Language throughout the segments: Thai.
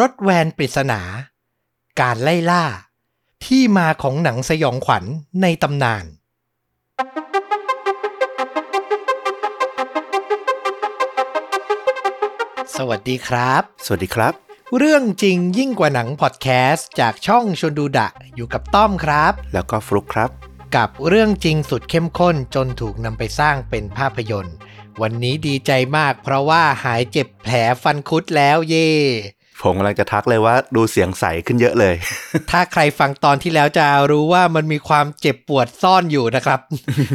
รถแวนปริศนา การไล่ล่า ที่มาของหนังสยองขวัญในตำนาน สวัสดีครับ สวัสดีครับ เรื่องจริงยิ่งกว่าหนังพอดแคสต์จากช่องชวนดูดะ อยู่กับต้อมครับ แล้วก็ฟลุกครับ กับเรื่องจริงสุดเข้มข้นจนถูกนำไปสร้างเป็นภาพยนตร์วันนี้ดีใจมากเพราะว่าหายเจ็บแผลฟันคุดแล้วเย่ ผมกำลังจะทักเลยว่าดูเสียงใสขึ้นเยอะเลย ถ้าใครฟังตอนที่แล้วจะรู้ว่ามันมีความเจ็บปวดซ่อนอยู่นะครับ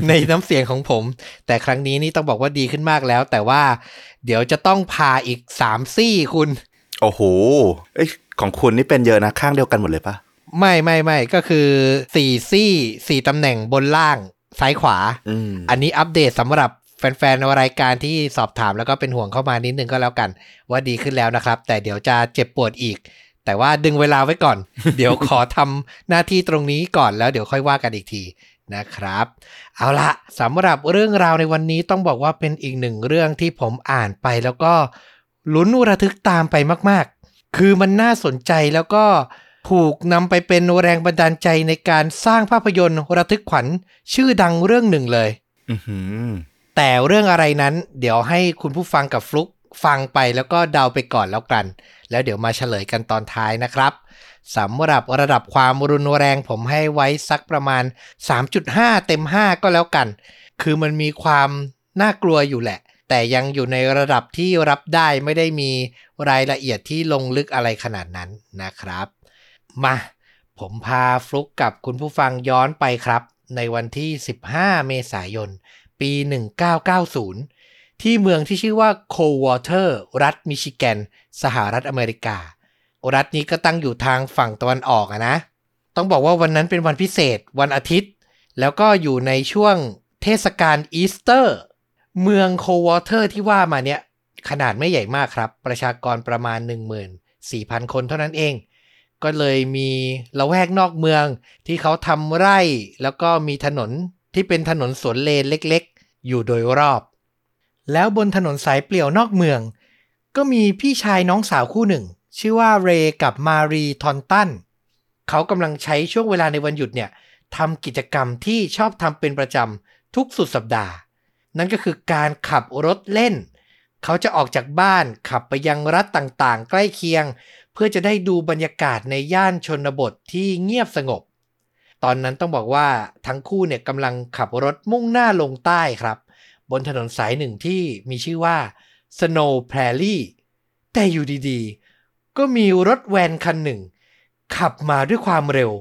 ในน้ำเสียงของผม แต่ครั้งนี้นี่ต้องบอกว่าดีขึ้นมากแล้ว แต่ว่าเดี๋ยวจะต้องพาอีกสามซี่คุณ โอ้โหเอ้ยของคุณนี่เป็นเยอะนะข้างเดียวกันหมดเลยปะไม่ไม่ไม่ก็คือสี่ซี่สี่ตำแหน่งบนล่างซ้ายขวาอืมอันนี้อัปเดตสำหรับ แฟนๆรายการที่สอบถามแล้วก็เป็นห่วงเข้ามานิดนึงก็แล้วกัน ว่าดีขึ้นแล้วนะครับ แต่เดี๋ยวจะเจ็บปวดอีก แต่ว่าดึงเวลาไว้ก่อน เดี๋ยวขอทำหน้าที่ตรงนี้ก่อนแล้วเดี๋ยวค่อยว่ากันอีกทีนะครับ เอาละสำหรับเรื่องราวในวันนี้ต้องบอกว่าเป็นอีกหนึ่งเรื่องที่ผมอ่านไปแล้วก็ลุ้นระทึกตามไปมากๆ คือมันน่าสนใจแล้วก็ถูกนำไปเป็นแรงบันดาลใจในการสร้างภาพยนตร์ระทึกขวัญชื่อดังเรื่องหนึ่งเลยอือหือ แต่เรื่องอะไรนั้น เดี๋ยวให้คุณผู้ฟังกับฟลุกฟังไปแล้วก็เดาไปก่อนแล้วกัน แล้วเดี๋ยวมาเฉลยกันตอนท้ายนะครับสำหรับระดับความรุนแรงผมให้ไว้สักประมาณ 3.5 เต็ม 5 ก็แล้วกัน คือมันมีความน่ากลัวอยู่แหละ แต่ยังอยู่ในระดับที่รับได้ไม่ได้มีรายละเอียดที่ลงลึกอะไรขนาดนั้นนะครับ มาผมพาฟลุกกับคุณผู้ฟังย้อนไปครับ ในวันที่ 15 เมษายน ปี 1990 ที่เมืองที่ชื่อว่า Coldwater รัฐมิชิแกน สหรัฐอเมริกา รัฐนี้ก็ตั้งอยู่ทางฝั่งตะวันออกอะนะ ต้องบอกว่าวันนั้นเป็นวันพิเศษวันอาทิตย์ แล้วก็อยู่ในช่วงเทศกาลอีสเตอร์ เมือง Coldwater ที่ว่ามาเนี่ยขนาดไม่ใหญ่มากครับ ประชากรประมาณ 14,000 คนเท่านั้นเอง ก็เลยมีละแวกนอกเมืองที่เขาทำไร่ แล้วก็มีถนน ที่เป็นถนนสวนเลนเล็กๆ อยู่โดยรอบ แล้วบนถนนสายเปลี่ยวนอกเมือง ก็มีพี่ชายน้องสาวคู่หนึ่ง ชื่อว่าเรย์กับมารีทอร์นตันเขากำลังใช้ช่วงเวลาในวันหยุดเนี่ยทำกิจกรรมที่ชอบทำเป็นประจำทุกสุดสัปดาห์ นั่นก็คือการขับรถเล่น เขาจะออกจากบ้านขับไปยังรัฐต่างๆ ใกล้เคียง เพื่อจะได้ดูบรรยากาศในย่านชนบทที่เงียบสงบ ตอนนั้นต้องบอกว่าทั้งคู่เนี่ยกำลังขับรถมุ่งหน้าลงใต้ครับ บนถนนสายหนึ่งที่มีชื่อว่า Snow Prairie แต่อยู่ดีๆ ก็มีรถแวนคันหนึ่ง ขับมาด้วยความเร็ว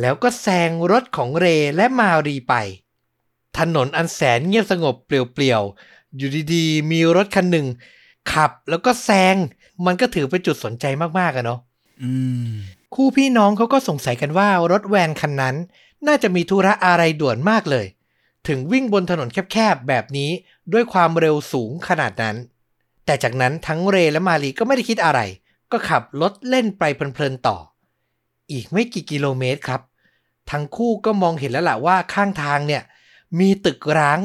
แล้วก็แซงรถของเรและมารีไป ถนนอันแสนเงียบสงบเปลี่ยวๆ อยู่ดีๆ มีรถคันหนึ่ง ขับแล้วก็แซง มันก็ถือเป็นจุดสนใจมากๆอะเนาะ คู่พี่น้องเขาก็สงสัยกันว่ารถแวนคันนั้น น่าจะมีธุระอะไรด่วนมากเลย ถึงวิ่งบนถนนแคบๆแบบนี้ด้วยความเร็วสูงขนาดนั้น แต่จากนั้นทั้งเรและมารีก็ไม่ได้คิดอะไร ก็ขับรถเล่นไปเพลินๆต่อ อีกไม่กี่กิโลเมตรครับ ทั้งคู่ก็มองเห็นแล้วล่ะว่าข้างทางเนี่ยมีตึกร้าง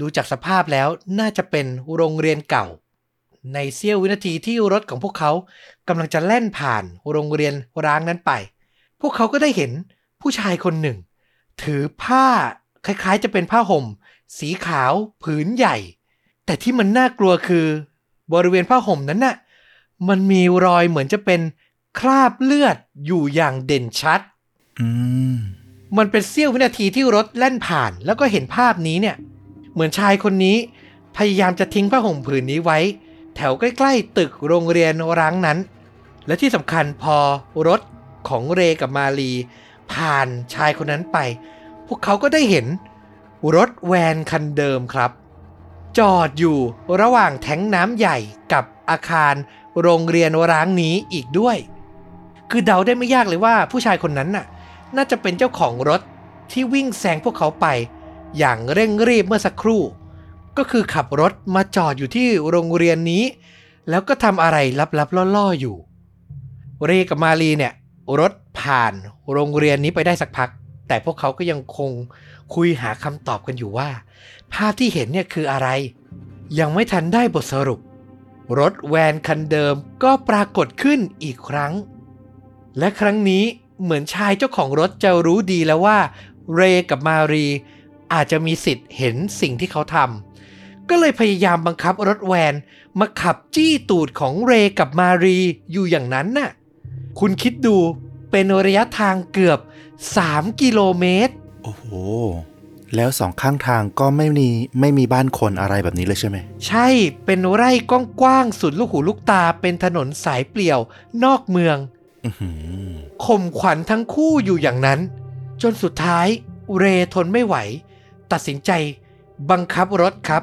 ดูจากสภาพแล้วน่าจะเป็นโรงเรียนเก่า ในเสี้ยววินาทีที่รถของพวกเขากำลังจะแล่นผ่านโรงเรียนร้างนั้นไป พวกเขาก็ได้เห็นผู้ชายคนหนึ่ง ถือผ้าคล้ายๆ จะเป็นผ้าห่ม สีขาวผืนใหญ่ แต่ที่มันน่ากลัวคือบริเวณผ้าห่มนั้นน่ะมันมีรอยเหมือนจะเป็นคราบเลือดอยู่อย่างเด่นชัดอืมมันเป็นเสี้ยววินาทีที่รถแล่นผ่าน แล้วก็เห็นภาพนี้เนี่ย เหมือนชายคนนี้พยายามจะทิ้งผ้าห่มผืนนี้ไว้ แถวใกล้ๆตึกโรงเรียนร้างนั้น และที่สำคัญพอรถของเรกับมาลี ผ่านชายคนนั้นไป พวกเขาก็ได้เห็นรถแวนคันเดิมครับ จอดอยู่ระหว่างแทงน้ำใหญ่กับอาคารโรงเรียนร้างนี้อีกด้วย คือเดาได้ไม่ยากเลยว่าผู้ชายคนนั้นน่ะ น่าจะเป็นเจ้าของรถที่วิ่งแซงพวกเขาไป อย่างเร่งรีบเมื่อสักครู่ ก็คือขับรถมาจอดอยู่ที่โรงเรียนนี้ แล้วก็ทำอะไรลับๆล่อๆอยู่ เรกับมารีเนี่ย รถผ่านโรงเรียนนี้ไปได้สักพัก แต่พวกเขาก็ยังคงคุยหาคำตอบกันอยู่ว่า ภาพที่เห็นเนี่ยคืออะไร ยังไม่ทันได้บทสรุป รถแวนคันเดิมก็ปรากฏขึ้นอีกครั้ง และครั้งนี้เหมือนชายเจ้าของรถจะรู้ดีแล้วว่า เรย์กับมารีอาจจะมีสิทธิ์เห็นสิ่งที่เขาทำ ก็เลยพยายามบังคับรถแวนมาขับจี้ตูดของเรย์กับมารีอยู่อย่างนั้นน่ะ คุณคิดดูเป็นระยะทางเกือบ 3 กิโลเมตร โอ้โห แล้วสองข้างทางก็ไม่มีไม่มีบ้านคนอะไรแบบนี้เลยใช่ไหม ใช่ เป็นไร่กว้างๆสุดลูกหูลูกตาเป็นถนนสายเปลี่ยวนอกเมืองอือหือข่มขวัญทั้งคู่อยู่อย่างนั้น จนสุดท้ายเรย์ทนไม่ไหว ตัดสินใจบังคับรถครับ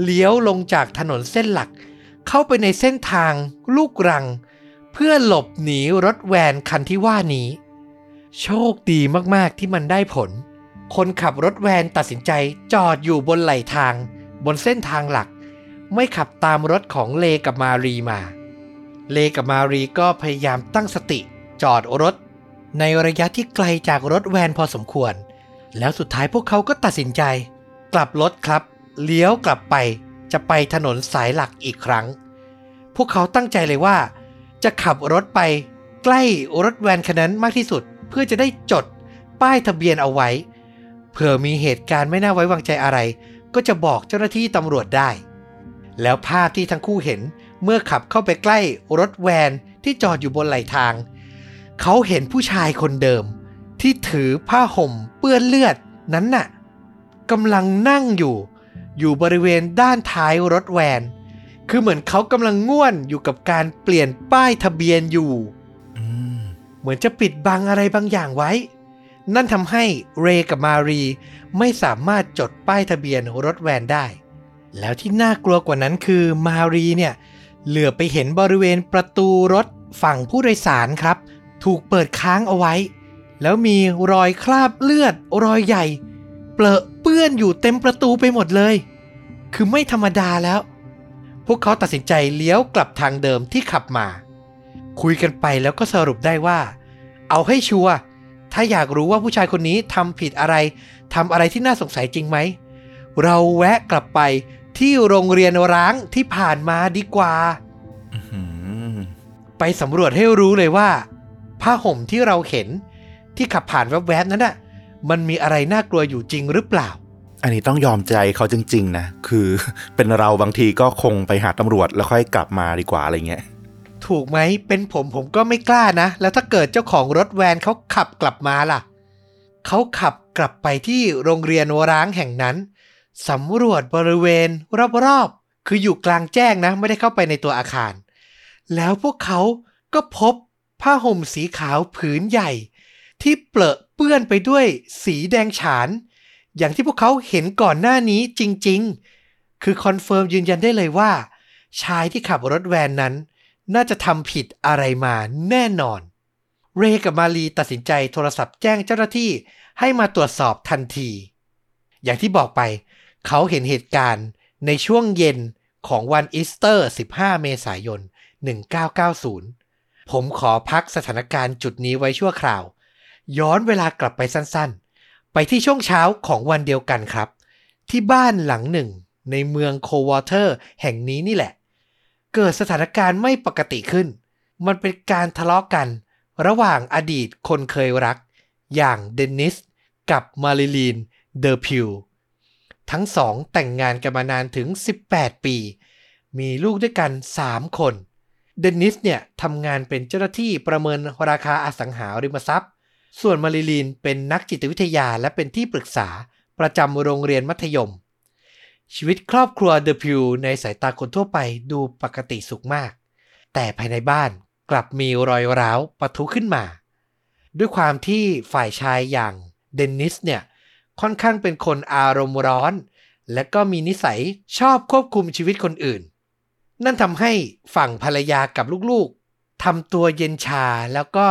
เลี้ยวลงจากถนนเส้นหลัก เข้าไปในเส้นทางลูกรัง เพื่อหลบหนีรถแวนคันที่ว่านี้ โชคดีมากๆที่มันได้ผล คนขับรถแวนตัดสินใจจอดอยู่บนไหลทาง บนเส้นทางหลัก ไม่ขับตามรถของเลกับมารีมา เลกับมารีก็พยายามตั้งสติจอดรถ ในระยะที่ไกลจากรถแวนพอสมควร แล้วสุดท้ายพวกเขาก็ตัดสินใจ กลับรถครับ เลี้ยวกลับไปจะไปถนนสายหลักอีกครั้ง พวกเขาตั้งใจเลยว่า จะขับรถไปใกล้รถแวนคันนั้นมากที่สุด เพื่อจะได้จดป้ายทะเบียนเอาไว้ เผื่อมีเหตุการณ์ไม่น่าไว้วางใจอะไร ก็จะบอกเจ้าหน้าที่ตำรวจได้ แล้วภาพที่ทั้งคู่เห็นเมื่อขับเข้าไปใกล้รถแวนที่จอดอยู่บนไหลทาง เขาเห็นผู้ชายคนเดิม ที่ถือผ้าห่มเปื้อนเลือดนั้นน่ะกำลังนั่งอยู่ อยู่บริเวณด้านท้ายรถแวน คือเหมือนเขากำลังง่วนอยู่กับการเปลี่ยนป้ายทะเบียนอยู่เหมือนจะปิดบังอะไรบางอย่างไว้ นั่นทำให้เรกับมารีไม่สามารถจดป้ายทะเบียนรถแวนได้ แล้วที่น่ากลัวกว่านั้นคือมารีเนี่ยเหลือไปเห็นบริเวณประตูรถฝั่งผู้โดยสารครับ ถูกเปิดค้างเอาไว้ แล้วมีรอยคราบเลือดรอยใหญ่ เปลอะเปื้อนอยู่เต็มประตูไปหมดเลย คือไม่ธรรมดาแล้ว พวกเขาตัดสินใจเลี้ยวกลับทางเดิมที่ขับมา คุยกันไปแล้วก็สรุปได้ว่า เอาให้ชัวร์ถ้าอยากรู้ว่าผู้ชายคนนี้ทำผิดอะไรทำอะไรที่น่าสงสัยจริงไหม เราแวะกลับไปที่โรงเรียนร้างที่ผ่านมาดีกว่าไปสำรวจให้รู้เลยว่าผ้าห่มที่เราเห็นที่ขับผ่านแวบๆนั้นน่ะ มันมีอะไรน่ากลัวอยู่จริงหรือเปล่า อันนี้ต้องยอมใจเขาจริง ๆ นะ คือเป็นเราบางทีก็คงไปหาตำรวจแล้วค่อยกลับมาดีกว่าอะไรเงี้ย ถูกไหมเป็นผมผมก็ไม่กล้านะ แล้วถ้าเกิดเจ้าของรถแวนเขาขับกลับมาล่ะ เขาขับกลับไปที่โรงเรียนร้างแห่งนั้นสำรวจบริเวณรอบๆ คืออยู่กลางแจ้งนะ ไม่ได้เข้าไปในตัวอาคาร แล้วพวกเขาก็พบผ้าห่มสีขาวผืนใหญ่ ที่เปลอะเปื้อนไปด้วยสีแดงฉาน อย่างที่พวกเขาเห็นก่อนหน้านี้จริงๆ คือ confirm ยืนยันได้เลยว่า ชายที่ขับรถแวนนั้น น่าจะทำผิดอะไรมาแน่นอน เรย์กับมารีตัดสินใจโทรศัพท์แจ้งเจ้าหน้าที่ให้มาตรวจสอบทันที อย่างที่บอกไป เขาเห็นเหตุการณ์ในช่วงเย็นของวันอีสเตอร์ 15 เมษายน 1990 ผมขอพักสถานการณ์จุดนี้ไว้ชั่วคราว ย้อนเวลากลับไปสั้นๆ ไปที่ช่วงเช้าของวันเดียวกันครับ ที่บ้านหลังหนึ่ง ในเมือง Coldwater แห่งนี้นี่แหละ เกิดสถานการณ์ไม่ปกติขึ้น มันเป็นการทะเลาะกัน ระหว่างอดีตคนเคยรัก อย่างเดนนิสกับมาริลีนเดอพิวทั้งสองแต่งงานกันมานานถึง 18 ปี มีลูกด้วยกัน 3 คน เดนนิสเนี่ยทำงานเป็นเจ้าหน้าที่ประเมินราคาอสังหาริมทรัพย์ ส่วนมาริลีนเป็นนักจิตวิทยาและเป็นที่ปรึกษาประจำโรงเรียนมัธยม ชีวิตครอบครัวเดอะพิวในสายตาคนทั่วไปดูปกติสุขมาก แต่ภายในบ้านกลับมีรอยร้าวปะทุขึ้นมา ด้วยความที่ฝ่ายชายอย่างเดนนิสเนี่ยค่อนข้างเป็นคนอารมณ์ร้อน และก็มีนิสัยชอบควบคุมชีวิตคนอื่น นั่นทำให้ฝั่งภรรยากับลูกๆทำตัวเย็นชาแล้วก็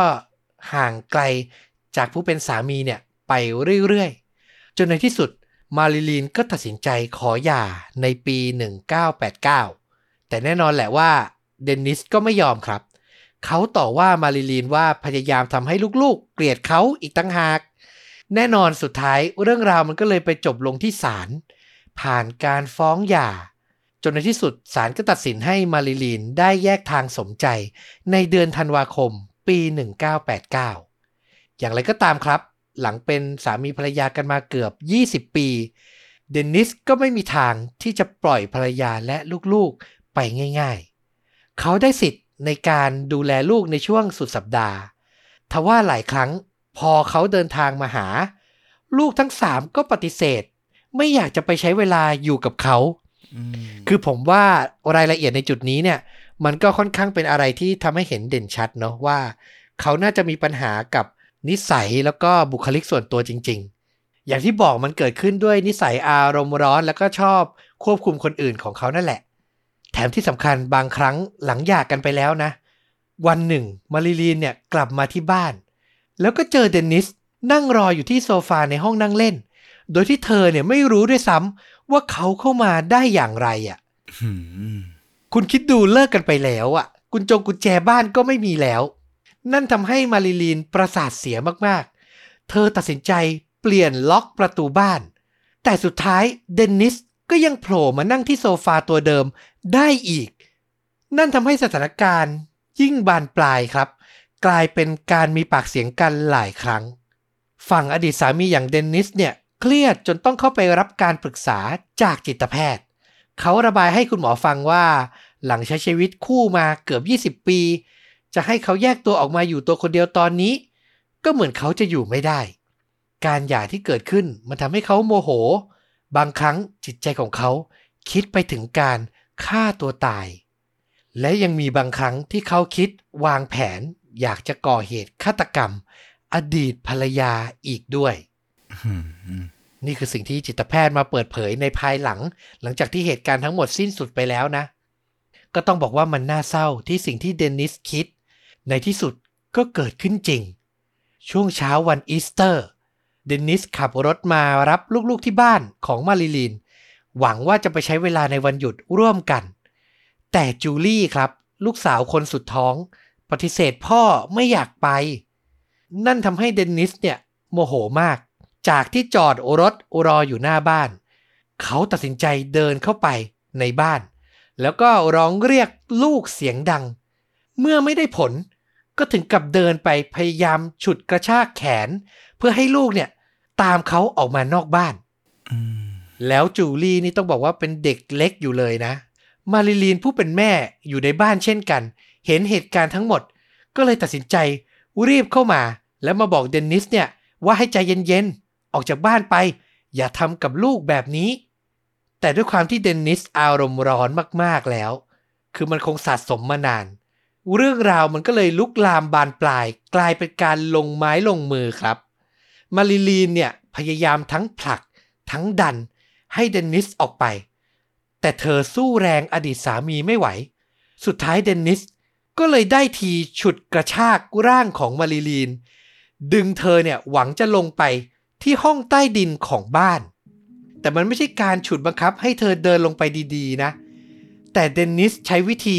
ห่างไกล จากผู้เป็นสามีเนี่ยไปเรื่อยๆ จนในที่สุดมาริลีนก็ตัดสินใจขอหย่าในปี 1989 แต่แน่นอนแหละว่าเดนนิสก็ไม่ยอมครับ เขาต่อว่ามาริลีนว่าพยายามทำให้ลูกๆ เกลียดเขาอีกตั้งหาก แน่นอนสุดท้ายเรื่องราวมันก็เลยไปจบลงที่ศาลผ่านการฟ้องหย่า จนในที่สุดศาลก็ตัดสินให้มาริลีนได้แยกทางสมใจในเดือนธันวาคมปี 1989 อย่างไรก็ตามครับ หลังเป็นสามีภรรยากันมาเกือบ 20 ปี เดนนิสก็ไม่มีทางที่จะปล่อยภรรยาและลูกๆไปง่าย ๆ เขาได้สิทธิ์ในการดูแลลูกในช่วงสุดสัปดาห์ ทว่าหลายครั้งพอเขาเดินทางมาหา ลูกทั้งสามก็ปฏิเสธ ไม่อยากจะไปใช้เวลาอยู่กับเขาอืมคือผมว่ารายละเอียดในจุดนี้เนี่ย มันก็ค่อนข้างเป็นอะไรที่ทำให้เห็นเด่นชัดเนาะว่า เขาน่าจะมีปัญหากับ นิสัยแล้วก็บุคลิกส่วนตัวจริง ๆ อย่างที่บอกมันเกิดขึ้นด้วยนิสัยอารมณ์ร้อน แล้วก็ชอบควบคุมคนอื่นของเขานั่นแหละ แถมที่สำคัญบางครั้งหลังหย่ากกันไปแล้วนะ วันหนึ่ง มาริลีนเนี่ยกลับมาที่บ้าน แล้วก็เจอเดนนิสนั่งรออยู่ที่โซฟาในห้องนั่งเล่น โดยที่เธอเนี่ยไม่รู้ด้วยซ้ำว่าเขาเข้ามาได้อย่างไรอะอืมคุณคิดดูเลิกกันไปแล้วอะกุญจงกุญแจบ้านก็ไม่มีแล้ว นั่นทำให้มาริลีนประสาทเสียมากๆ เธอตัดสินใจเปลี่ยนล็อกประตูบ้าน แต่สุดท้ายเดนนิสก็ยังโผล่มานั่งที่โซฟาตัวเดิมได้อีก นั่นทำให้สถานการณ์ยิ่งบานปลายครับ กลายเป็นการมีปากเสียงกันหลายครั้ง ฝั่งอดีตสามีอย่างเดนนิสเนี่ยเครียดจนต้องเข้าไปรับการปรึกษาจากจิตแพทย์ เขาระบายให้คุณหมอฟังว่า หลังใช้ชีวิตคู่มาเกือบ 20 ปี จะให้เขาแยกตัวออกมาอยู่ตัวคนเดียวตอนนี้ ก็เหมือนเขาจะอยู่ไม่ได้ การหย่าที่เกิดขึ้นมันทำให้เขาโมโห บางครั้งจิตใจของเขาคิดไปถึงการฆ่าตัวตาย และยังมีบางครั้งที่เขาคิดวางแผนอยากจะก่อเหตุฆาตกรรม อดีตภรรยาอีกด้วยอืมอืมนี่คือสิ่งที่จิตแพทย์มาเปิดเผยในภายหลัง หลังจากที่เหตุการณ์ทั้งหมดสิ้นสุดไปแล้วนะ ก็ต้องบอกว่ามันน่าเศร้าที่สิ่งที่เดนนิสคิด ในที่สุดก็เกิดขึ้นจริง ช่วงเช้าวันอีสเตอร์ เดนนิสขับรถมารับลูกๆที่บ้านของมาริลีน หวังว่าจะไปใช้เวลาในวันหยุดร่วมกัน แต่จูลี่ครับ ลูกสาวคนสุดท้อง ปฏิเสธพ่อไม่อยากไป นั่นทำให้เดนนิสเนี่ยโมโหมาก จากที่จอดรถรออยู่หน้าบ้าน เขาตัดสินใจเดินเข้าไปในบ้าน แล้วก็ร้องเรียกลูกเสียงดัง เมื่อไม่ได้ผล ก็ถึงกับเดินไปพยายามฉุดกระชากแขน เพื่อให้ลูกเนี่ย ตามเขาออกมานอกบ้านอืมแล้วจูลี่นี่ต้องบอกว่าเป็นเด็กเล็กอยู่เลยนะ มาริลีนผู้เป็นแม่อยู่ในบ้านเช่นกัน เห็นเหตุการณ์ทั้งหมด ก็เลยตัดสินใจรีบเข้ามา แล้วมาบอกเดนนิสเนี่ย ว่าให้ใจเย็นๆ ออกจากบ้านไป อย่าทำกับลูกแบบนี้ แต่ด้วยความที่เดนนิสอารมณ์ร้อนมากๆแล้ว คือมันคงสะสมมานาน เรื่องราวมันก็เลยลุกลามบานปลาย กลายเป็นการลงไม้ลงมือครับ มาริลีนเนี่ยพยายามทั้งผลัก ทั้งดัน ให้เดนนิสออกไป แต่เธอสู้แรงอดีตสามีไม่ไหว สุดท้ายเดนนิสก็เลยได้ทีฉุดกระชากร่างของมาริลีน ดึงเธอเนี่ยหวังจะลงไปที่ห้องใต้ดินของบ้าน แต่มันไม่ใช่การฉุดบังคับให้เธอเดินลงไปดีๆนะ แต่เดนนิสใช้วิธี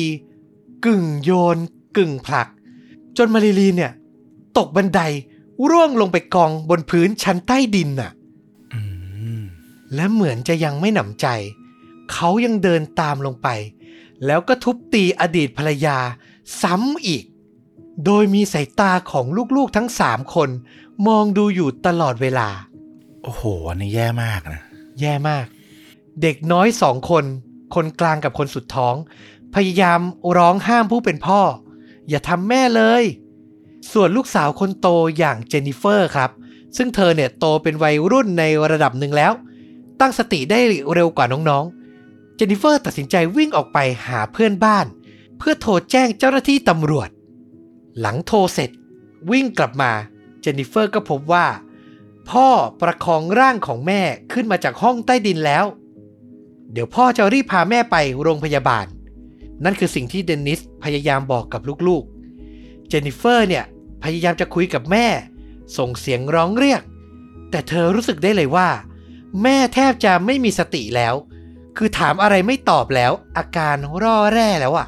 กึ่งโยน กึ่งผลัก จนมาริลีนเนี่ย ตกบันไดร่วงลงไปกองบนพื้นชั้นใต้ดินน่ะอืมและเหมือนจะยังไม่หนำใจ เขายังเดินตามลงไป แล้วก็ทุบตีอดีตภรรยา ซ้ำอีก โดยมีสายตาของลูกๆทั้งสามคน มองดูอยู่ตลอดเวลา โอ้โห อันนี้แย่มากนะ แย่มาก เด็กน้อยสองคน คนกลางกับคนสุดท้อง พยายามร้องห้ามผู้เป็นพ่อ อย่าทำแม่เลย ส่วนลูกสาวคนโตอย่างเจนนิเฟอร์ครับ ซึ่งเธอเนี่ยโตเป็นวัยรุ่นในระดับหนึ่งแล้ว ตั้งสติได้เร็วกว่าน้องๆ เจนนิเฟอร์ตัดสินใจวิ่งออกไปหาเพื่อนบ้าน เพื่อโทรแจ้งเจ้าหน้าที่ตำรวจ หลังโทรเสร็จ วิ่งกลับมา เจนนิเฟอร์ก็พบว่า พ่อประคองร่างของแม่ขึ้นมาจากห้องใต้ดินแล้ว เดี๋ยวพ่อจะรีบพาแม่ไปโรงพยาบาล นั่นคือสิ่งที่เดนนิสพยายามบอกกับลูกๆ เจนนิเฟอร์เนี่ยพยายามจะคุยกับแม่ ส่งเสียงร้องเรียก แต่เธอรู้สึกได้เลยว่า แม่แทบจะไม่มีสติแล้ว คือถามอะไรไม่ตอบแล้ว อาการร่อแร่แล้วอะ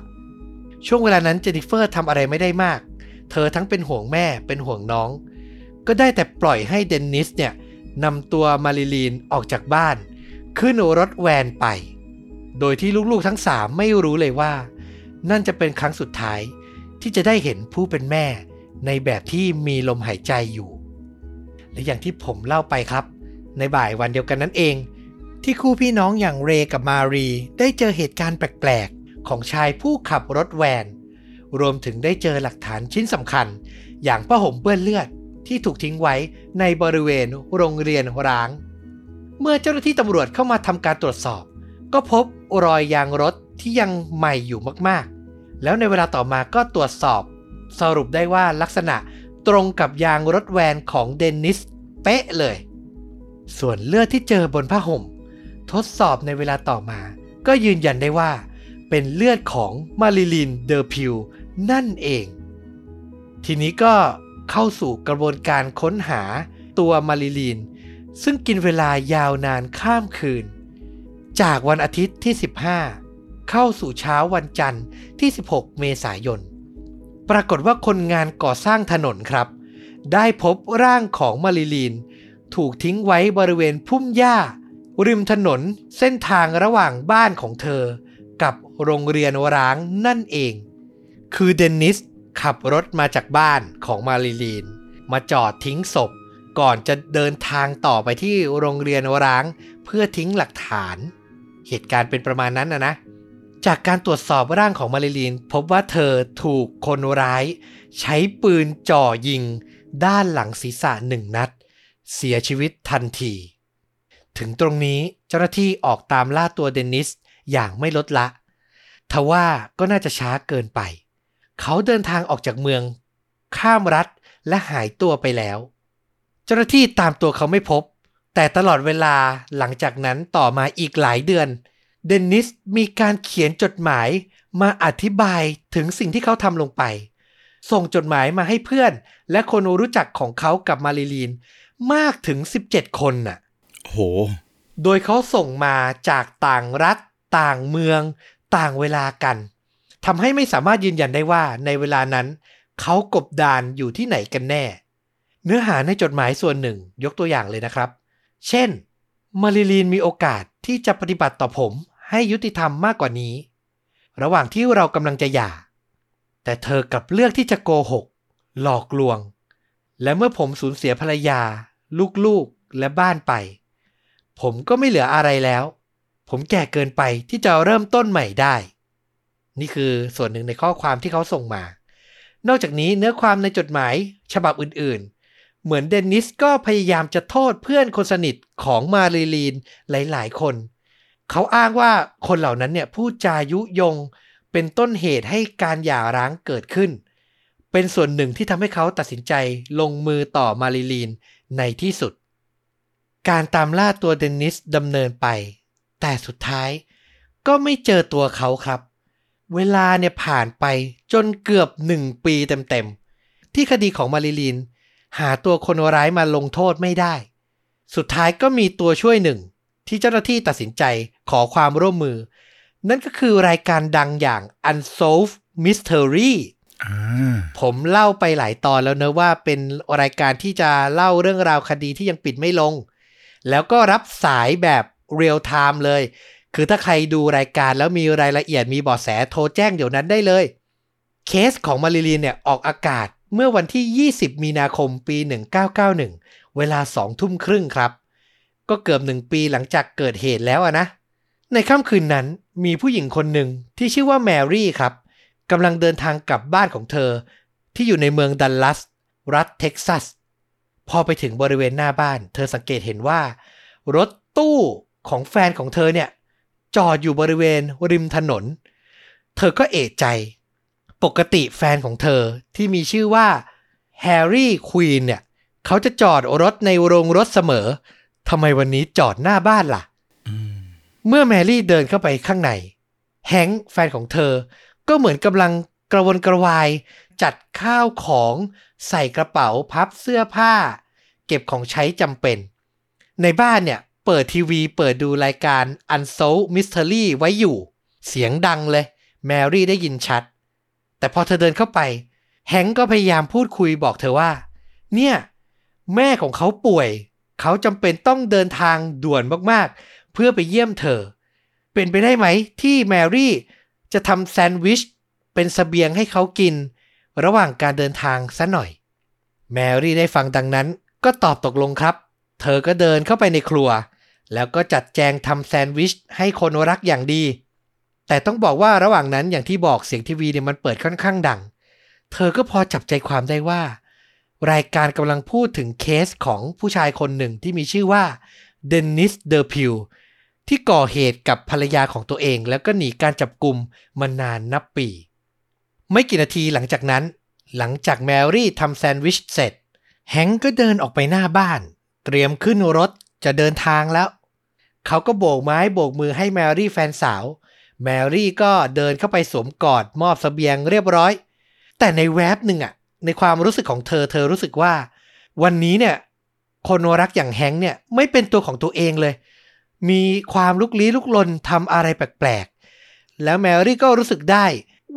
ช่วงเวลานั้นเจนนิเฟอร์ทำอะไรไม่ได้มาก เธอทั้งเป็นห่วงแม่เป็นห่วงน้อง ก็ได้แต่ปล่อยให้เดนนิสเนี่ยนำตัวมาริลีนออกจากบ้าน ขึ้นรถแวนไป โดยที่ลูกๆทั้งสามไม่รู้เลยว่า นั่นจะเป็นครั้งสุดท้ายที่จะได้เห็นผู้เป็นแม่ ในแบบที่มีลมหายใจอยู่ และอย่างที่ผมเล่าไปครับ ในบ่ายวันเดียวกันนั่นเอง ที่คู่พี่น้องอย่างเรกับมารีได้เจอเหตุการณ์แปลกๆ ของชายผู้ขับรถแวน รวมถึงได้เจอหลักฐานชิ้นสำคัญ อย่างผ้าห่มเปื้อนเลือดที่ถูกทิ้งไว้ในบริเวณโรงเรียนร้าง เมื่อเจ้าหน้าที่ตำรวจเข้ามาทำการตรวจสอบ ก็พบ รอยยางรถที่ยังใหม่อยู่มากๆ แล้วในเวลาต่อมาก็ตรวจสอบ สรุปได้ว่าลักษณะตรงกับยางรถแวนของเดนนิสเป๊ะเลย ส่วนเลือดที่เจอบนผ้าห่ม ทดสอบในเวลาต่อมา ก็ยืนยันได้ว่า เป็นเลือดของมาริลินเดอร์พิวนั่นเอง ทีนี้ก็เข้าสู่กระบวนการค้นหาตัวมาริลีน ซึ่งกินเวลายาวนานข้ามคืน จากวันอาทิตย์ที่ 15 เข้าสู่เช้าวันจันทร์ที่ 16 เมษายน ปรากฏว่าคนงานก่อสร้างถนนครับ ได้พบร่างของมาริลีน ถูกทิ้งไว้บริเวณพุ่มหญ้า ริมถนนเส้นทางระหว่างบ้านของเธอ กับโรงเรียนร้างนั่นเอง คือเดนนิสขับรถมาจากบ้านของมาริลีน มาจอดทิ้งศพ ก่อนจะเดินทางต่อไปที่โรงเรียนร้าง เพื่อทิ้งหลักฐาน เหตุการณ์เป็นประมาณนั้นนะนะ จากการตรวจสอบร่างของมาริลีน พบว่าเธอถูกคนร้าย ใช้ปืนจ่อยิง ด้านหลังศีรษะหนึ่งนัด เสียชีวิตทันที ถึงตรงนี้เจ้าหน้าที่ออกตามล่าตัวเดนนิสอย่างไม่ลดละ ทว่าก็น่าจะช้าเกินไป เขาเดินทางออกจากเมือง ข้ามรัฐและหายตัวไปแล้ว เจ้าหน้าที่ตามตัวเขาไม่พบ แต่ตลอดเวลาหลังจากนั้นต่อมาอีกหลายเดือน เดนนิสมีการเขียนจดหมายมาอธิบายถึงสิ่งที่เขาทำลงไป ส่งจดหมายมาให้เพื่อน และคนรู้จักของเขากับมาริลีน มากถึง 17 คนน่ะโห โดยเขาส่งมาจากต่างรัฐ ต่างเมือง ต่างเวลากันทำให้ไม่สามารถยืนยันได้ว่าในเวลานั้น เขากบดานอยู่ที่ไหนกันแน่ เนื้อหาในจดหมายส่วนหนึ่ง ยกตัวอย่างเลยนะครับ เช่น มาริลีนมีโอกาสที่จะปฏิบัติต่อผมให้ยุติธรรมมากกว่านี้ ระหว่างที่เรากำลังจะหย่า แต่เธอกลับเลือกที่จะโกหก หลอกลวง และเมื่อผมสูญเสียภรรยา ลูกๆ และบ้านไป ผมก็ไม่เหลืออะไรแล้ว ผมแก่เกินไปที่จะเริ่มต้นใหม่ได้ นี่คือส่วนหนึ่งในข้อความที่เขาส่งมา นอกจากนี้เนื้อความในจดหมายฉบับอื่นๆ เหมือนเดนนิสก็พยายามจะโทษเพื่อนคนสนิทของมารีลีนหลายๆ คน เขาอ้างว่าคนเหล่านั้นเนี่ยพูดจายุยงเป็นต้นเหตุให้การหย่าร้างเกิดขึ้น เป็นส่วนหนึ่งที่ทำให้เขาตัดสินใจลงมือต่อมารีลีนในที่สุด การตามล่าตัวเดนนิสดำเนินไป แต่สุดท้ายก็ไม่เจอตัวเขาครับ เวลาเนี่ยผ่านไปจนเกือบหนึ่งปีเต็มๆ ที่คดีของมาริลีน หาตัวคนร้ายมาลงโทษไม่ได้ สุดท้ายก็มีตัวช่วยหนึ่ง ที่เจ้าหน้าที่ตัดสินใจขอความร่วมมือ นั่นก็คือรายการดังอย่าง Unsolved Mystery อ่าผมเล่าไปหลายตอนแล้วเนะว่าเป็นรายการที่จะเล่าเรื่องราวคดีที่ยังปิดไม่ลง แล้วก็รับสายแบบ real-time เลย คือถ้าใครดูรายการแล้วมีรายละเอียดมีเบาะแสโทรแจ้งเดี๋ยวนั้นได้เลย เคสของมาริลีนเนี่ยออกอากาศ เมื่อวันที่ 20 มีนาคมปี 1991 เวลา2ทุ่มครึ่งครับ ก็เกือบหนึ่งปีหลังจากเกิดเหตุแล้วนะ ในค่ำคืนนั้นมีผู้หญิงคนหนึ่งที่ชื่อว่าแมรี่ครับกำลังเดินทางกลับบ้านของเธอ ที่อยู่ในเมืองดัลลัส รัฐเท็กซัส พอไปถึงบริเวณหน้าบ้าน เธอสังเกตเห็นว่า รถตู้ของแฟนของเธอเนี่ยจอดอยู่บริเวณริมถนน เธอก็เอะใจ ปกติแฟนของเธอที่มีชื่อว่าแฮร์รี่ควีนเนี่ยเขาจะจอดรถในโรงรถเสมอทำไมวันนี้จอดหน้าบ้านล่ะอืมเมื่อแมรี่เดินเข้าไปข้างใน แฮงค์แฟนของเธอ ก็เหมือนกำลังกระวนกระวาย จัดข้าวของใส่กระเป๋าพับเสื้อผ้า เก็บของใช้จำเป็น ในบ้านเนี่ย เปิดทีวีเปิดดูรายการ Unsolved Mystery ไว้อยู่ เสียงดังเลย แมรี่ได้ยินชัด แต่พอเธอเดินเข้าไป แฮงก็พยายามพูดคุยบอกเธอว่า เนี่ย แม่ของเขาป่วย เขาจำเป็นต้องเดินทางด่วนมากๆ เพื่อไปเยี่ยมเธอ เป็นไปได้ไหมที่แมรี่จะทำแซนด์วิชเป็นสเสบียงให้เขากิน ระหว่างการเดินทางซะหน่อย แมรี่ได้ฟังดังนั้นก็ตอบตกลงครับ เธอก็เดินเข้าไปในครัว แล้วก็จัดแจงทำแซนด์วิชให้คนรักอย่างดี แต่ต้องบอกว่าระหว่างนั้นอย่างที่บอกเสียงทีวีเนี่ยมันเปิดค่อนข้างดัง เธอก็พอจับใจความได้ว่า รายการกำลังพูดถึงเคสของผู้ชายคนหนึ่งที่มีชื่อว่าเดนนิสเดอร์พิวที่ก่อเหตุกับภรรยาของตัวเอง แล้วก็หนีการจับกลุ่มมานานนับปี ไม่กี่นาทีหลังจากนั้น หลังจากแมรี่ทำแซนด์วิชเสร็จ แฮงก์ก็เดินออกไปหน้าบ้าน เตรียมขึ้นรถจะเดินทางแล้ว เขาก็โบกไม้โบกมือให้แมรี่แฟนสาว แมรี่ก็เดินเข้าไปสวมกอดมอบสเสบียงเรียบร้อย แต่ในแวบหนึ่งอะในความรู้สึกของเธอเธอรู้สึกว่า วันนี้เนี่ย คนรักอย่างแฮงค์เนี่ยไม่เป็นตัวของตัวเองเลย มีความลุกลี้ลุกลนทำอะไรแปลกๆ แล้วแมรี่ก็รู้สึกได้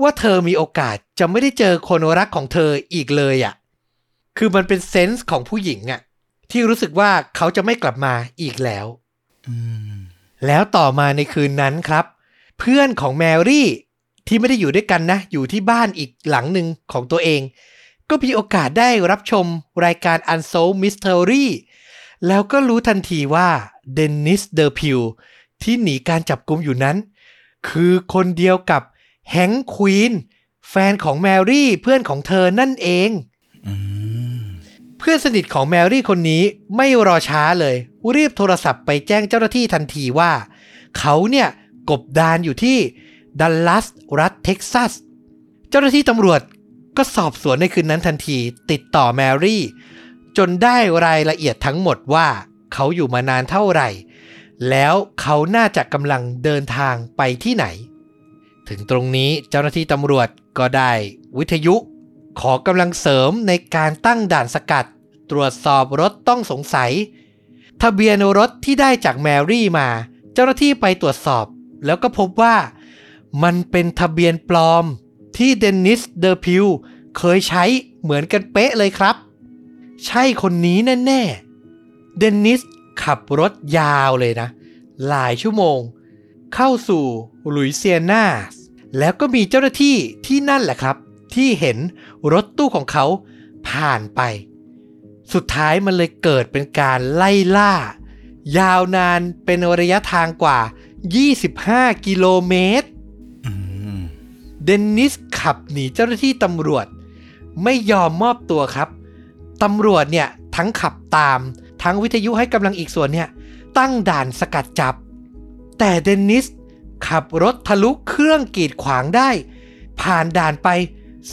ว่าเธอมีโอกาสจะไม่ได้เจอคนรักของเธออีกเลยอะ่ะ คือมันเป็นเซนส์ของผู้หญิงอะ่ะที่รู้สึกว่าเขาจะไม่กลับมาอีกแล้วอืมแล้วต่อมาในคืนนั้นครับ เพื่อนของแมรี่ที่ไม่ได้อยู่ด้วยกันนะ อยู่ที่บ้านอีกหลังหนึ่งของตัวเอง ก็มีโอกาสได้รับชมรายการ Unsolved Mystery แล้วก็รู้ทันทีว่าเดนนิสเดอร์พิวที่หนีการจับกุมอยู่นั้น คือคนเดียวกับแฮงค์ควีนแฟนของแมรี่เพื่อนของเธอนั่นเองเพื่อนสนิทของแมรี่คนนี้ไม่รอช้าเลยรีบโทรศัพท์ไปแจ้งเจ้าหน้าที่ทันทีว่า เขาเนี่ย กบดานอยู่ที่ดัลลัสรัฐเท็กซัส เจ้าหน้าที่ตำรวจก็สอบสวนในคืนนั้นทันที ติดต่อแมรี่ จนได้รายละเอียดทั้งหมดว่าเขาอยู่มานานเท่าไหร่ แล้วเขาน่าจะกำลังเดินทางไปที่ไหน ถึงตรงนี้เจ้าหน้าที่ตำรวจก็ได้วิทยุ ขอกำลังเสริมในการตั้งด่านสกัด ตรวจสอบรถต้องสงสัย ทะเบียนรถที่ได้จากแมรี่มา เจ้าหน้าที่ไปตรวจสอบ แล้วก็พบว่ามันเป็นทะเบียนปลอมที่เดนนิสเดอร์พิวเคยใช้เหมือนกันเป๊ะเลยครับ ใช่คนนี้แน่ๆ เดนนิสขับรถยาวเลยนะ หลายชั่วโมง เข้าสู่ลุยเซียนาแล้วก็มีเจ้าหน้าที่ที่นั่นแหละครับ ที่เห็นรถตู้ของเขาผ่านไป สุดท้ายมันเลยเกิดเป็นการไล่ล่า ยาวนานเป็นระยะทางกว่า 25 กิโลเมตรอืมเดนนิสขับหนีเจ้าหน้าที่ตำรวจ ไม่ยอมมอบตัวครับตำรวจเนี่ยทั้งขับตาม ทั้งวิทยุให้กำลังอีกส่วนเนี่ย ตั้งด่านสกัดจับ แต่เดนนิสขับรถทะลุเครื่องกีดขวางได้ ผ่านด่านไป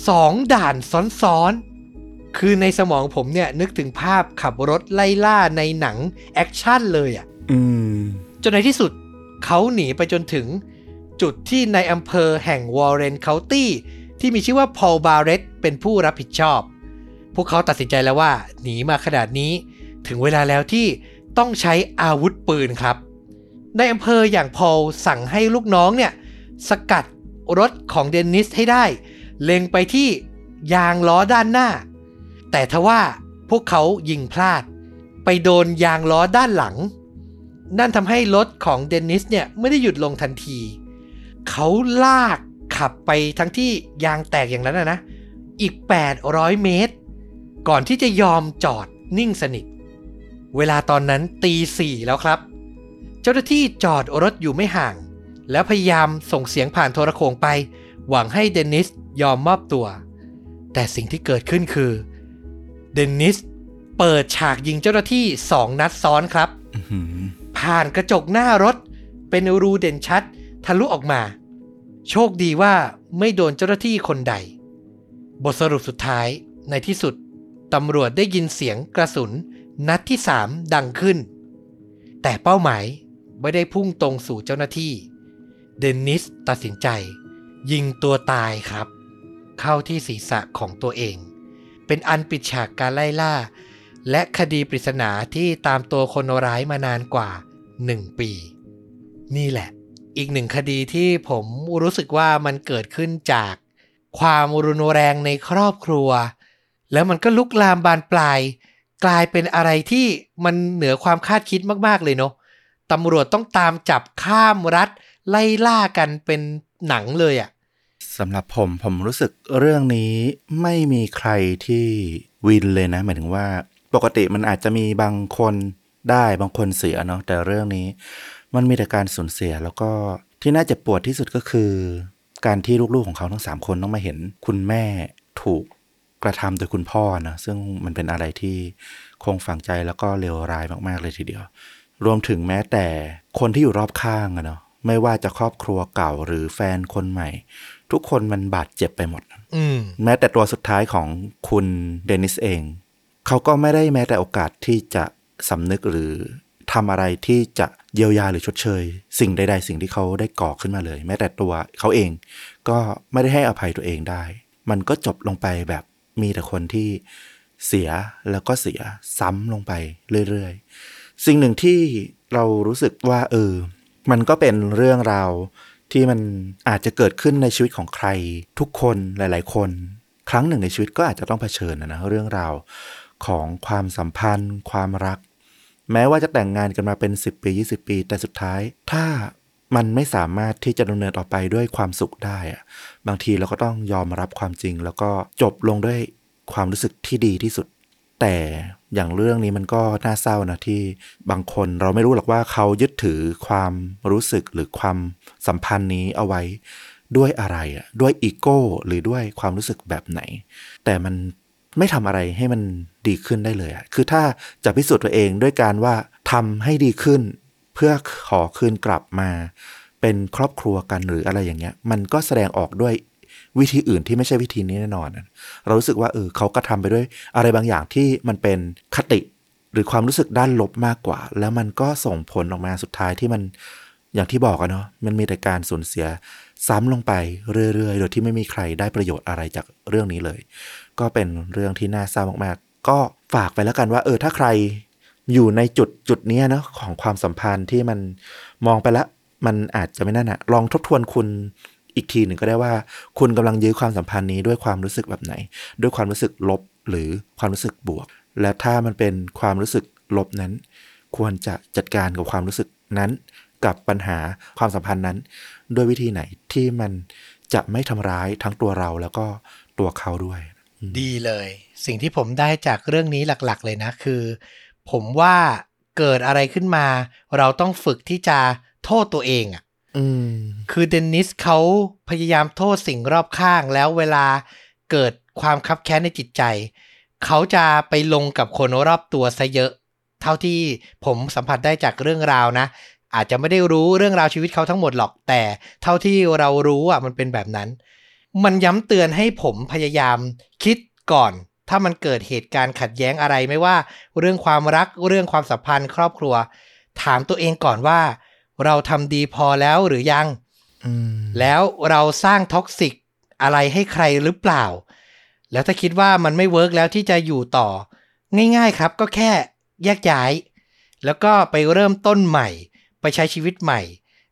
สองด่านซ้อนๆ คือในสมองผมเนี่ย นึกถึงภาพขับรถไล่ล่าในหนัง แอคชั่นเลยอะอืมจนในที่สุด เขาหนีไปจนถึงจุดที่ในอำเภอแห่งวอร์เรนเคาน์ตี้ที่มีชื่อว่าพอลบาร์เรตเป็นผู้รับผิดชอบ พวกเขาตัดสินใจแล้วว่า หนีมาขนาดนี้ ถึงเวลาแล้วที่ต้องใช้อาวุธปืนครับ ในอำเภออย่างพอลสั่งให้ลูกน้องเนี่ย สกัดรถของเดนนิสให้ได้ เล็งไปที่ยางล้อด้านหน้า แต่ทว่าพวกเขายิงพลาด ไปโดนยางล้อด้านหลัง นั่นทำให้รถของเดนนิสเนี่ยไม่ได้หยุดลงทันที เขาลากขับไปทั้งที่ยางแตกอย่างนั้นนะนะ อีก 800 เมตร ก่อนที่จะยอมจอดนิ่งสนิท เวลาตอนนั้นตีสี่แล้วครับ เจ้าหน้าที่จอดรถอยู่ไม่ห่าง แล้วพยายามส่งเสียงผ่านโทรโขงไป หวังให้เดนนิสยอมมอบตัว แต่สิ่งที่เกิดขึ้นคือ เดนนิสเปิดฉากยิงเจ้าหน้าที่สองนัดซ้อนครับ ผ่านกระจกหน้ารถ เป็นรูเด่นชัด ทะลุออกมา โชคดีว่าไม่โดนเจ้าหน้าที่คนใด บทสรุปสุดท้ายในที่สุดตำรวจได้ยินเสียงกระสุนนัดที่สามดังขึ้น แต่เป้าหมายไม่ได้พุ่งตรงสู่เจ้าหน้าที่ เดนนิสตัดสินใจ ยิงตัวตายครับ เข้าที่ศีรษะของตัวเอง เป็นอันปิดฉากการไล่ล่า และคดีปริศนาที่ตามตัวคนร้ายมานานกว่า 1 ปี นี่แหละ อีกหนึ่งคดีที่ผมรู้สึกว่ามันเกิดขึ้นจากความรุนแรงในครอบครัว แล้วมันก็ลุกลามบานปลาย กลายเป็นอะไรที่มันเหนือความคาดคิดมากๆเลยเนาะตำรวจต้องตามจับข้ามรัฐ ไล่ล่ากันเป็นหนังเลยอะ่ะสำหรับผมผมรู้สึกเรื่องนี้ไม่มีใครที่วินเลยนะ หมายถึงว่า ปกติมันอาจจะมีบางคน ได้บางคนเสียเนาะแต่เรื่องนี้ มันมีแต่การสูญเสียแล้วก็ที่น่าเจ็บปวดที่สุดก็คือ การที่ลูกๆของเขาทั้งสามคนต้องมาเห็น คุณแม่ถูกกระทำโดยคุณพ่อนะซึ่งมันเป็นอะไรที่คงฝังใจแล้วก็เลวร้ายมากๆเลยทีเดียว รวมถึงแม้แต่คนที่อยู่รอบข้างอะเนาะไม่ว่าจะครอบครัวเก่าหรือแฟนคนใหม่ ทุกคนมันบาดเจ็บไปหมดอืมแม้แต่ตัวสุดท้ายของคุณเดนิสเอง เขาก็ไม่ได้แม้แต่โอกาสที่จะ สำนึกหรือทำอะไรที่จะเยียวยาหรือชดเชย สิ่งใดๆ สิ่งที่เขาได้ก่อขึ้นมาเลย แม้แต่ตัวเขาเองก็ไม่ได้ให้อภัยตัวเองได้ มันก็จบลงไปแบบมีแต่คนที่เสียแล้วก็เสียซ้ำลงไปเรื่อยๆ สิ่งหนึ่งที่เรารู้สึกว่าเออ มันก็เป็นเรื่องราวที่มันอาจจะเกิดขึ้นในชีวิตของใคร ทุกคนหลาย ๆ คน ครั้งหนึ่งในชีวิตก็อาจจะต้องเผชิญนะนะเรื่องราว ของความสัมพันธ์ ความรัก แม้ว่าจะแต่งงานกันมาเป็น 10 ปี 20 ปี แต่สุดท้าย ถ้ามันไม่สามารถที่จะดำเนินต่อไปด้วยความสุขได้อะบางทีเราก็ต้องยอมรับความจริง แล้วก็จบลงด้วยความรู้สึกที่ดีที่สุด แต่อย่างเรื่องนี้มันก็น่าเศร้านะที่บางคนเราไม่รู้หรอกว่าเขายึดถือความรู้สึกหรือความสัมพันธ์นี้เอาไว้ด้วยอะไรอะด้วยอีโก้หรือด้วยความรู้สึกแบบไหน แต่มัน ไม่ทำอะไรให้มันดีขึ้นได้เลยอะคือถ้าจะพิสูจน์ตัวเองด้วยการว่าทำให้ดีขึ้น เพื่อขอคืนกลับมา เป็นครอบครัวกันหรืออะไรอย่างเงี้ย มันก็แสดงออกด้วยวิธีอื่นที่ไม่ใช่วิธีนี้แน่นอน เรารู้สึกว่าเออเขาก็ทำไปด้วยอะไรบางอย่างที่มันเป็นคติ หรือความรู้สึกด้านลบมากกว่า แล้วมันก็ส่งผลออกมาสุดท้ายที่มันอย่างที่บอกอะเนาะมันมีแต่การสูญเสียซ้ำลงไปเรื่อยๆ โดยที่ไม่มีใครได้ประโยชน์อะไรจากเรื่องนี้เลย ก็เป็นเรื่องที่น่าเศร้ามากๆ ก็ฝากไปแล้วกันว่า เออถ้าใครอยู่ในจุดจุดนี้เนาะของความสัมพันธ์ที่มันมองไปแล้วมันอาจจะไม่นั่นอะลองทบทวนคุณอีกทีหนึ่งก็ได้ว่า คุณกำลังยื้อความสัมพันธ์นี้ด้วยความรู้สึกแบบไหน ด้วยความรู้สึกลบหรือความรู้สึกบวก และถ้ามันเป็นความรู้สึกลบนั้น ควรจะจัดการกับความรู้สึกนั้น กับปัญหาความสัมพันธ์นั้น ด้วยวิธีไหนที่มันจะไม่ทำร้ายทั้งตัวเราแล้วก็ตัวเขาด้วย ดีเลย สิ่งที่ผมได้จากเรื่องนี้หลักๆ เลยนะคือ ผมว่าเกิดอะไรขึ้นมา เราต้องฝึกที่จะโทษตัวเองอะ่ะอืมคือเดนนิสเขาพยายามโทษสิ่งรอบข้างแล้วเวลาเกิดความคับแค้นในจิตใจ เขาจะไปลงกับคนรอบตัวซะเยอะ เท่าที่ผมสัมผัสได้จากเรื่องราวนะ อาจจะไม่ได้รู้เรื่องราวชีวิตเขาทั้งหมดหรอกแต่ เท่าที่เรารู้อะมันเป็นแบบนั้น มันย้ำเตือนให้ผมพยายามคิดก่อน ถ้ามันเกิดเหตุการณ์ขัดแย้งอะไรไม่ว่า เรื่องความรักเรื่องความสัมพันธ์ครอบครัว ถามตัวเองก่อนว่า เราทำดีพอแล้วหรือยังอืมแล้วเราสร้าง toxic อะไรให้ใครหรือเปล่า แล้วถ้าคิดว่ามันไม่ work แล้วที่จะอยู่ต่อ ง่ายๆครับก็แค่แยกย้าย แล้วก็ไปเริ่มต้นใหม่ ไปใช้ชีวิตใหม่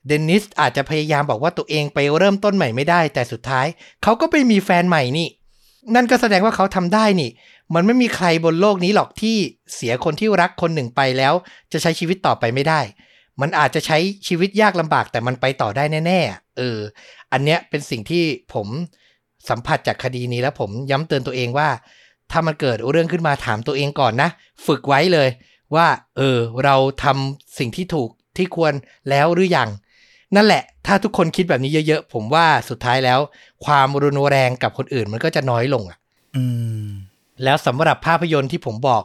เดนนิสอาจจะพยายามบอกว่าตัวเองไปเริ่มต้นใหม่ไม่ได้ แต่สุดท้ายเขาก็ไปมีแฟนใหม่นี่ นั่นก็แสดงว่าเขาทำได้นี่ มันไม่มีใครบนโลกนี้หรอกที่เสียคนที่รักคนหนึ่งไปแล้ว จะใช้ชีวิตต่อไปไม่ได้ มันอาจจะใช้ชีวิตยากลำบากแต่มันไปต่อได้แน่ๆ เออ อันเนี้ยเป็นสิ่งที่ผมสัมผัสจากคดีนี้แล้วผมย้ำเตือนตัวเองว่า ถ้ามันเกิดเรื่องขึ้นมาถามตัวเองก่อนนะ ฝึกไว้เลยว่า เออ เราทำสิ่งที่ถูกที่ควรแล้วหรือยัง นั่นแหละ ถ้าทุกคนคิดแบบนี้เยอะๆ ผมว่าสุดท้ายแล้ว ความรุนแรงกับคนอื่นมันก็จะน้อยลงอะอืมแล้วสำหรับภาพยนตร์ที่ผมบอก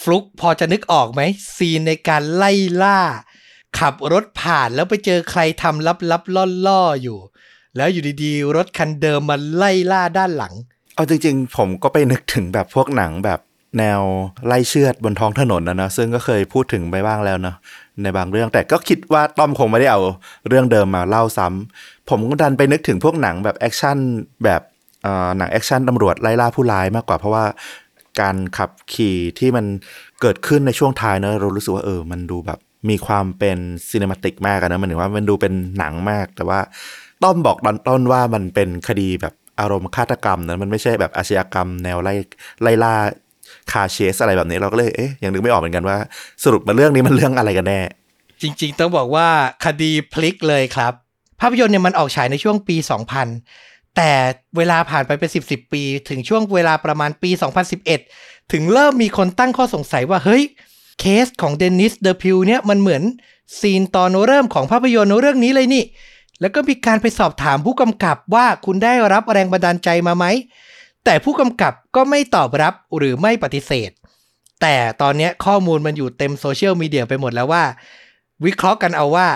ฟลุกพอจะนึกออกไหม ซีนในการไล่ล่า ขับรถผ่านแล้วไปเจอใครทำลับๆล่อๆอยู่ แล้วอยู่ดีๆ รถคันเดิมมาไล่ล่าด้านหลัง เอาจริงๆ ผมก็ไปนึกถึงแบบพวกหนังแบบแนวไล่เชือดบนท้องถนนนะเนอะซึ่งก็เคยพูดถึงไปบ้างแล้วเนอะ ในบางเรื่อง แต่ก็คิดว่าต้อมคงไม่ได้เอาเรื่องเดิมมาเล่าซ้ำผมก็ดันไปนึกถึงพวกหนังแบบแอคชั่นแบบหนังแอคชั่นตำรวจไล่ล่าผู้ร้ายมากกว่าเพราะว่าการขับขี่ที่มันเกิดขึ้นในช่วงท้ายเนอะเรารู้สึกว่าเออ มันดูแบบมีความเป็นซีนมาติกมากนะมันถึงว่ามันดูเป็นหนังมาก แต่ว่าต้อมบอกตอนต้นว่ามันเป็นคดีแบบอารมณ์ฆาตกรรมนะมันไม่ใช่แบบอาชญากรรมแนวไล่ไล่ล่า คาเชสอะไรแบบนี้เราก็เลยเอ๊ะยังนึกไม่ออกเหมือนกันว่า สรุปมาเรื่องนี้มันเรื่องอะไรกันแน่ จริง ๆ ต้องบอกว่าคดีพลิกเลยครับ ภาพยนตร์เนี่ยมันออกฉายในช่วงปี 2000 แต่เวลาผ่านไปเป็น10 10 ปี ถึงช่วงเวลาประมาณปี 2011 ถึงเริ่มมีคนตั้งข้อสงสัยว่าเฮ้ยเคสของเดนนิสเดอพิวเนี่ยมันเหมือน scene ตอนเริ่มของภาพยนตร์เรื่องนี้เลยนี่ แล้วก็มีการไปสอบถามผู้กำกับว่าคุณได้รับแรงบันดาลใจมาไหม แต่ผู้กำกับก็ไม่ตอบรับหรือไม่ปฏิเสธ แต่ตอนนี้ข้อมูลมันอยู่เต็มโซเชียลมีเดียไปหมดแล้วว่า วิเคราะห์กันเอาว่า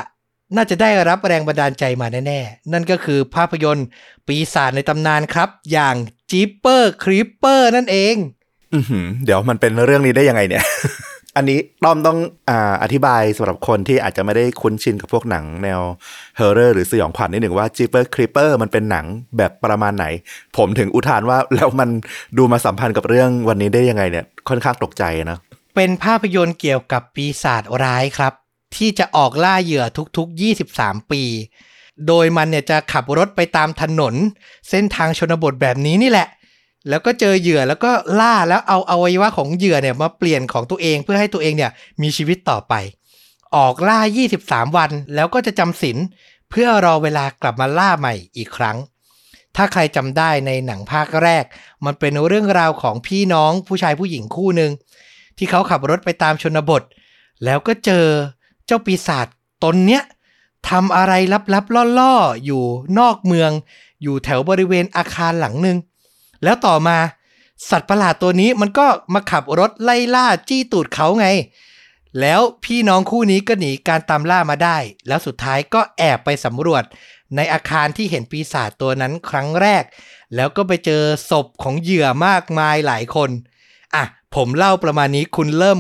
น่าจะได้รับแรงบันดาลใจมาแน่ ๆ นั่นก็คือภาพยนตร์ ปีศาจในตำนานครับ อย่าง Jeepers Creepers นั่นเองอืมเดี๋ยวมันเป็นเรื่องนี้ได้ยังไงเนี่ย อันนี้ต้อมต้องอ่าอธิบายสำหรับคนที่อาจจะไม่ได้คุ้นชินกับพวกหนังแนว horror หรือสยองขวัญนิดหนึ่งว่า Jeepers Creepers มันเป็นหนังแบบประมาณไหน ผมถึงอุทานว่าแล้วมันดูมาสัมพันธ์กับเรื่องวันนี้ได้ยังไงเนี่ยค่อนข้างตกใจนะ เป็นภาพยนตร์เกี่ยวกับปีศาจร้ายครับ ที่จะออกล่าเหยื่อทุกๆ 23 ปี โดยมันเนี่ยจะขับรถไปตามถนน เส้นทางชนบทแบบนี้นี่แหละ แล้วก็เจอเหยื่อแล้วก็ล่าแล้วเอาเอาวัยวะของเหยื่อเนี่ยมาเปลี่ยนของตัวเองเพื่อให้ตัวเองเนี่ยมีชีวิตต่อไป ออกล่า 23 วัน แล้วก็จะจำศีลเพื่อรอเวลากลับมาล่าใหม่อีกครั้ง ถ้าใครจำได้ในหนังภาคแรก มันเป็นเรื่องราวของพี่น้องผู้ชายผู้หญิงคู่หนึ่งที่เขาขับรถไปตามชนบท แล้วก็เจอเจ้าปีศาจตนเนี้ยทำอะไรลับๆล่อๆ อยู่นอกเมือง อยู่แถวบริเวณอาคารหลังหนึ่ง แล้วต่อมาสัตว์ประหลาดตัวนี้มันก็มาขับรถไล่ล่าจี้ตูดเขาไง แล้วพี่น้องคู่นี้ก็หนีการตามล่ามาได้ แล้วสุดท้ายก็แอบไปสำรวจ ในอาคารที่เห็นปีศาจตัวนั้นครั้งแรก แล้วก็ไปเจอศพของเหยื่อมากมายหลายคน อะ ผมเล่าประมาณนี้คุณเริ่ม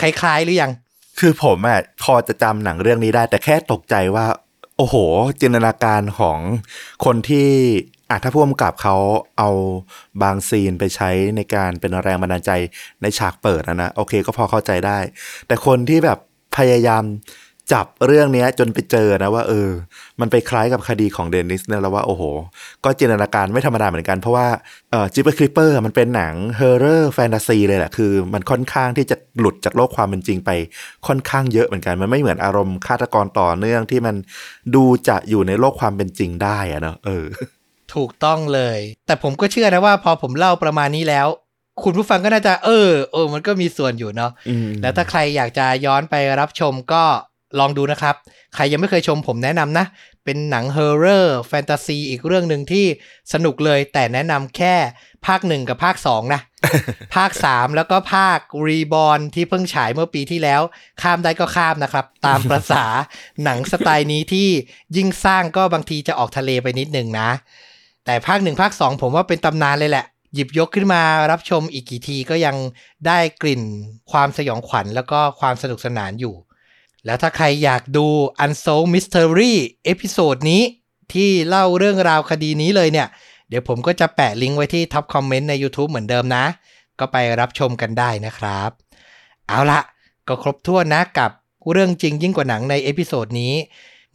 คล้ายๆหรือยัง คือผมอะพอจะจำหนังเรื่องนี้ได้ แต่แค่ตกใจว่า โอ้โห จินตนาการของคนที่ อะถ้าผู้กำกับเขาเอาบางซีนไปใช้ในการเป็นแรงบันดาลใจในฉากเปิดนะนะโอเคก็พอเข้าใจได้ แต่คนที่แบบพยายามจับเรื่องเนี้ยจนไปเจอนะว่าเออ มันไปคล้ายกับคดีของเดนนิสเนี่ยแล้วว่าโอ้โห ก็จินตนาการไม่ธรรมดาเหมือนกันเพราะว่าเอ่อ Jeepers Creepers มันเป็นหนัง horror แฟนตาซีเลยแหละคือมันค่อนข้างที่จะหลุดจากโลกความเป็นจริงไปค่อนข้างเยอะเหมือนกัน มันไม่เหมือนอารมณ์ฆาตกรต่อเนื่องที่มันดูจะอยู่ในโลกความเป็นจริงได้อะเนอะเออ ถูกต้องเลย แต่ผมก็เชื่อนะว่าพอผมเล่าประมาณนี้แล้ว คุณผู้ฟังก็น่าจะ เออเออ มันก็มีส่วนอยู่เนาะอืมแล้วถ้าใครอยากจะย้อนไปรับชมก็ลองดูนะครับ ใครยังไม่เคยชมผมแนะนำนะ เป็นหนัง horror แฟนตาซีอีกเรื่องหนึ่งที่สนุกเลยแต่แนะนำแค่ภาคหนึ่งกับภาคสองนะ ภาค3แล้วก็ภาค Reborn ที่เพิ่งฉายเมื่อปีที่แล้ว ข้ามได้ก็ข้ามนะครับ ตามประสาหนังสไตล์นี้ที่ยิ่งสร้างก็บางทีจะออกทะเลไปนิดหนึ่งนะ แต่ภาคหนึ่งภาคสองผมว่าเป็นตำนานเลยแหละ หยิบยกขึ้นมารับชมอีกกี่ทีก็ยังได้กลิ่นความสยองขวัญแล้วก็ความสนุกสนานอยู่ แล้วถ้าใครอยากดู Unsolved Mystery เอพิโซดนี้ที่เล่าเรื่องราวคดีนี้เลยเนี่ย เดี๋ยวผมก็จะแปะลิงก์ไว้ที่ top comment ใน YouTube เหมือนเดิมนะ ก็ไปรับชมกันได้นะครับ เอาละก็ครบถ้วนนะกับเรื่องจริงยิ่งกว่าหนังใน episode นี้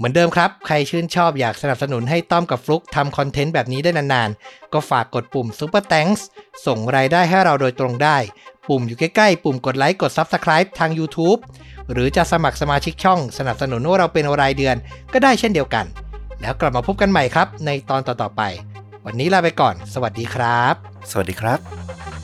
เหมือนเดิมครับ ใครชื่นชอบอยากสนับสนุนให้ต้อมกับฟลุกทำ content แบบนี้ได้นานๆ ก็ฝากกดปุ่ม Super Thanks ส่งรายได้ให้เราโดยตรงได้ ปุ่มอยู่ใกล้ๆ ปุ่มกดไลค์กด Subscribe ทาง YouTube หรือจะสมัครสมาชิกช่องสนับสนุนว่าเราเป็นรายเดือนก็ได้เช่นเดียวกัน แล้วกลับมาพบกันใหม่ครับ ในตอนต่อๆไป วันนี้ลาไปก่อน สวัสดีครับ สวัสดีครับ